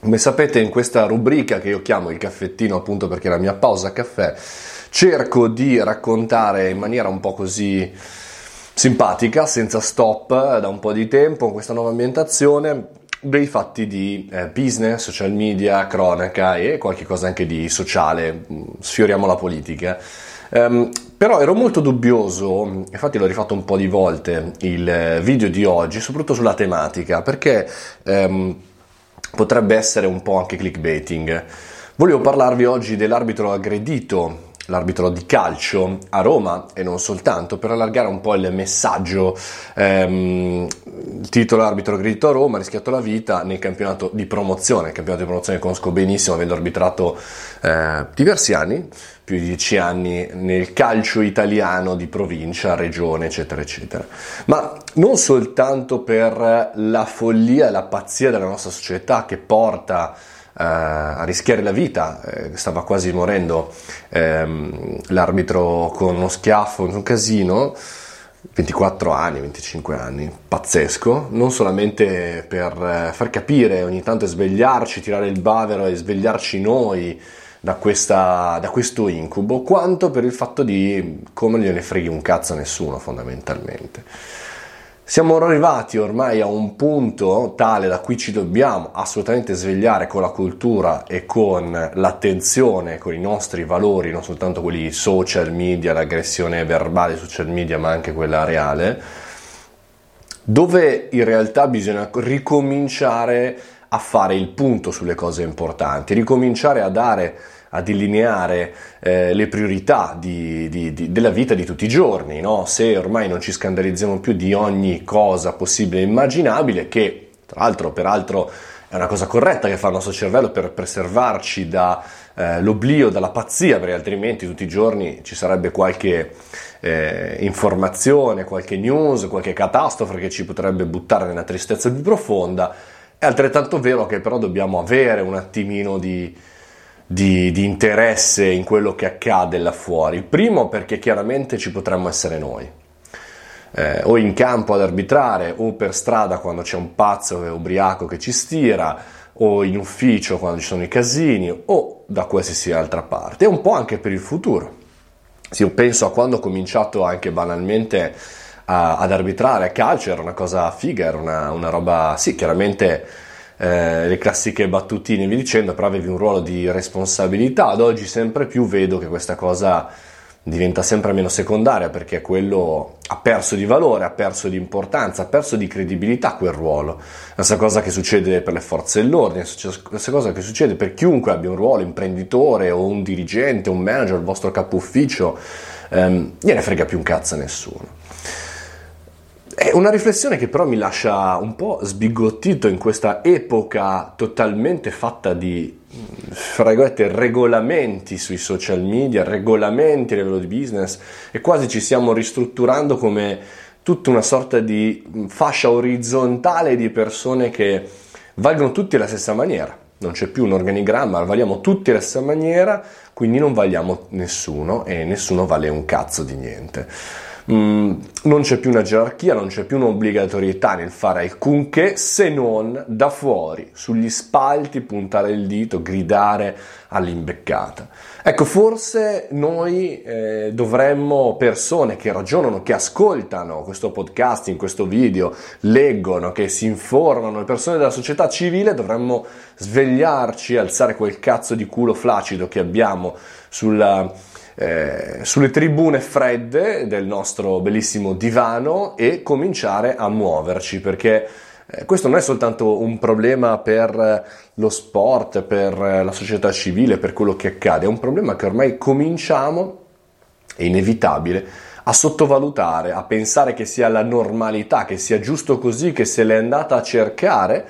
Come sapete in questa rubrica che io chiamo il caffettino appunto perché è la mia pausa caffè, cerco di raccontare in maniera un po' così simpatica, senza stop, da un po' di tempo, in questa nuova ambientazione, dei fatti di eh, business, social media, cronaca e qualche cosa anche di sociale, sfioriamo la politica. Um, però ero molto dubbioso, infatti l'ho rifatto un po' di volte il video di oggi, soprattutto sulla tematica, perché um, potrebbe essere un po' anche clickbaiting. Volevo parlarvi oggi dell'arbitro aggredito l'arbitro di calcio a Roma e non soltanto, per allargare un po' il messaggio. Ehm, il titolo arbitro aggredito a Roma, ha rischiato la vita nel campionato di promozione. Il campionato di promozione conosco benissimo, avendo arbitrato eh, diversi anni, più di dieci anni, nel calcio italiano di provincia, regione, eccetera, eccetera. Ma non soltanto per la follia e la pazzia della nostra società che porta a rischiare la vita, eh, stava quasi morendo ehm, l'arbitro con uno schiaffo, un casino, 24 anni, 25 anni, pazzesco, non solamente per eh, far capire ogni tanto svegliarci, tirare il bavero e svegliarci noi da, questa, da questo incubo, quanto per il fatto di come gliene freghi un cazzo a nessuno fondamentalmente. Siamo arrivati ormai a un punto tale da cui ci dobbiamo assolutamente svegliare con la cultura e con l'attenzione, con i nostri valori, non soltanto quelli social media, l'aggressione verbale social media, ma anche quella reale, dove in realtà bisogna ricominciare a fare il punto sulle cose importanti, ricominciare a dare a delineare eh, le priorità di, di, di, della vita di tutti i giorni, no? se ormai non ci scandalizziamo più di ogni cosa possibile e immaginabile, che tra l'altro peraltro è una cosa corretta che fa il nostro cervello per preservarci dall'oblio, eh, dalla pazzia, perché altrimenti tutti i giorni ci sarebbe qualche eh, informazione, qualche news, qualche catastrofe che ci potrebbe buttare nella tristezza più profonda. È altrettanto vero che però dobbiamo avere un attimino di, di, di, interesse in quello che accade là fuori. Il primo perché chiaramente ci potremmo essere noi. Eh, o in campo ad arbitrare, o per strada quando c'è un pazzo e ubriaco che ci stira, o in ufficio quando ci sono i casini, o da qualsiasi altra parte. E un po' anche per il futuro. Se io penso a quando ho cominciato anche banalmente a, ad arbitrare a calcio, era una cosa figa, era una, una roba, sì, chiaramente eh, le classiche battutine via dicendo, però avevi un ruolo di responsabilità. Ad oggi sempre più vedo che questa cosa diventa sempre meno secondaria perché quello ha perso di valore, ha perso di importanza, ha perso di credibilità quel ruolo. La stessa cosa che succede per le forze dell'ordine, la stessa cosa che succede per chiunque abbia un ruolo, imprenditore o un dirigente, un manager, il vostro capo ufficio, ehm, gliene frega più un cazzo a nessuno. È una riflessione che però mi lascia un po' sbigottito in questa epoca totalmente fatta di regolamenti sui social media, regolamenti a livello di business e quasi ci stiamo ristrutturando come tutta una sorta di fascia orizzontale di persone che valgono tutti alla stessa maniera. Non c'è più un organigramma, valiamo tutti alla stessa maniera, quindi non valiamo nessuno e nessuno vale un cazzo di niente mm, non c'è più una gerarchia, non c'è più un'obbligatorietà nel fare alcunché se non da fuori, sugli spalti, puntare il dito, gridare all'imbeccata. Ecco, forse noi eh, dovremmo, persone che ragionano, che ascoltano questo podcast, in questo video, leggono, che si informano, le persone della società civile, dovremmo svegliarci, alzare quel cazzo di culo flaccido che abbiamo sulla eh, sulle tribune fredde del nostro bellissimo divano e cominciare a muoverci perché eh, questo non è soltanto un problema per lo sport, per la società civile, per quello che accade, è un problema che ormai cominciamo, è inevitabile, a sottovalutare, a pensare che sia la normalità, che sia giusto così, che se l'è andata a cercare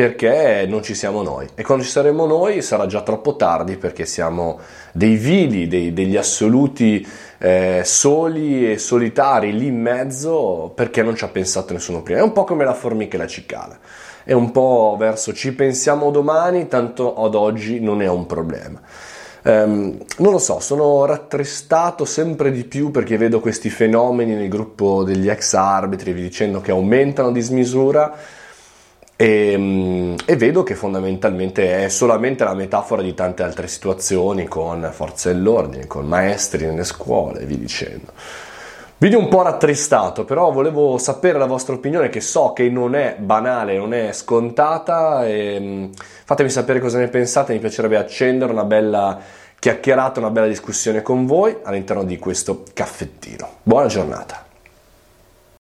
perché non ci siamo noi e quando ci saremo noi sarà già troppo tardi perché siamo dei vili, dei, degli assoluti eh, soli e solitari lì in mezzo perché non ci ha pensato nessuno prima. È un po' come la formica e la cicala, è un po' verso ci pensiamo domani, tanto ad oggi non è un problema. Um, non lo so, sono rattristato sempre di più perché vedo questi fenomeni nel gruppo degli ex arbitri, vi dicendo che aumentano a dismisura e, mm, e, vedo che fondamentalmente è solamente la metafora di tante altre situazioni con forze dell'ordine, con maestri nelle scuole e vi dicendo. Video un po' rattristato, però volevo sapere la vostra opinione che so che non è banale, non è scontata e mm, fatemi sapere cosa ne pensate, mi piacerebbe accendere una bella chiacchierata, una bella discussione con voi all'interno di questo caffettino. Buona giornata.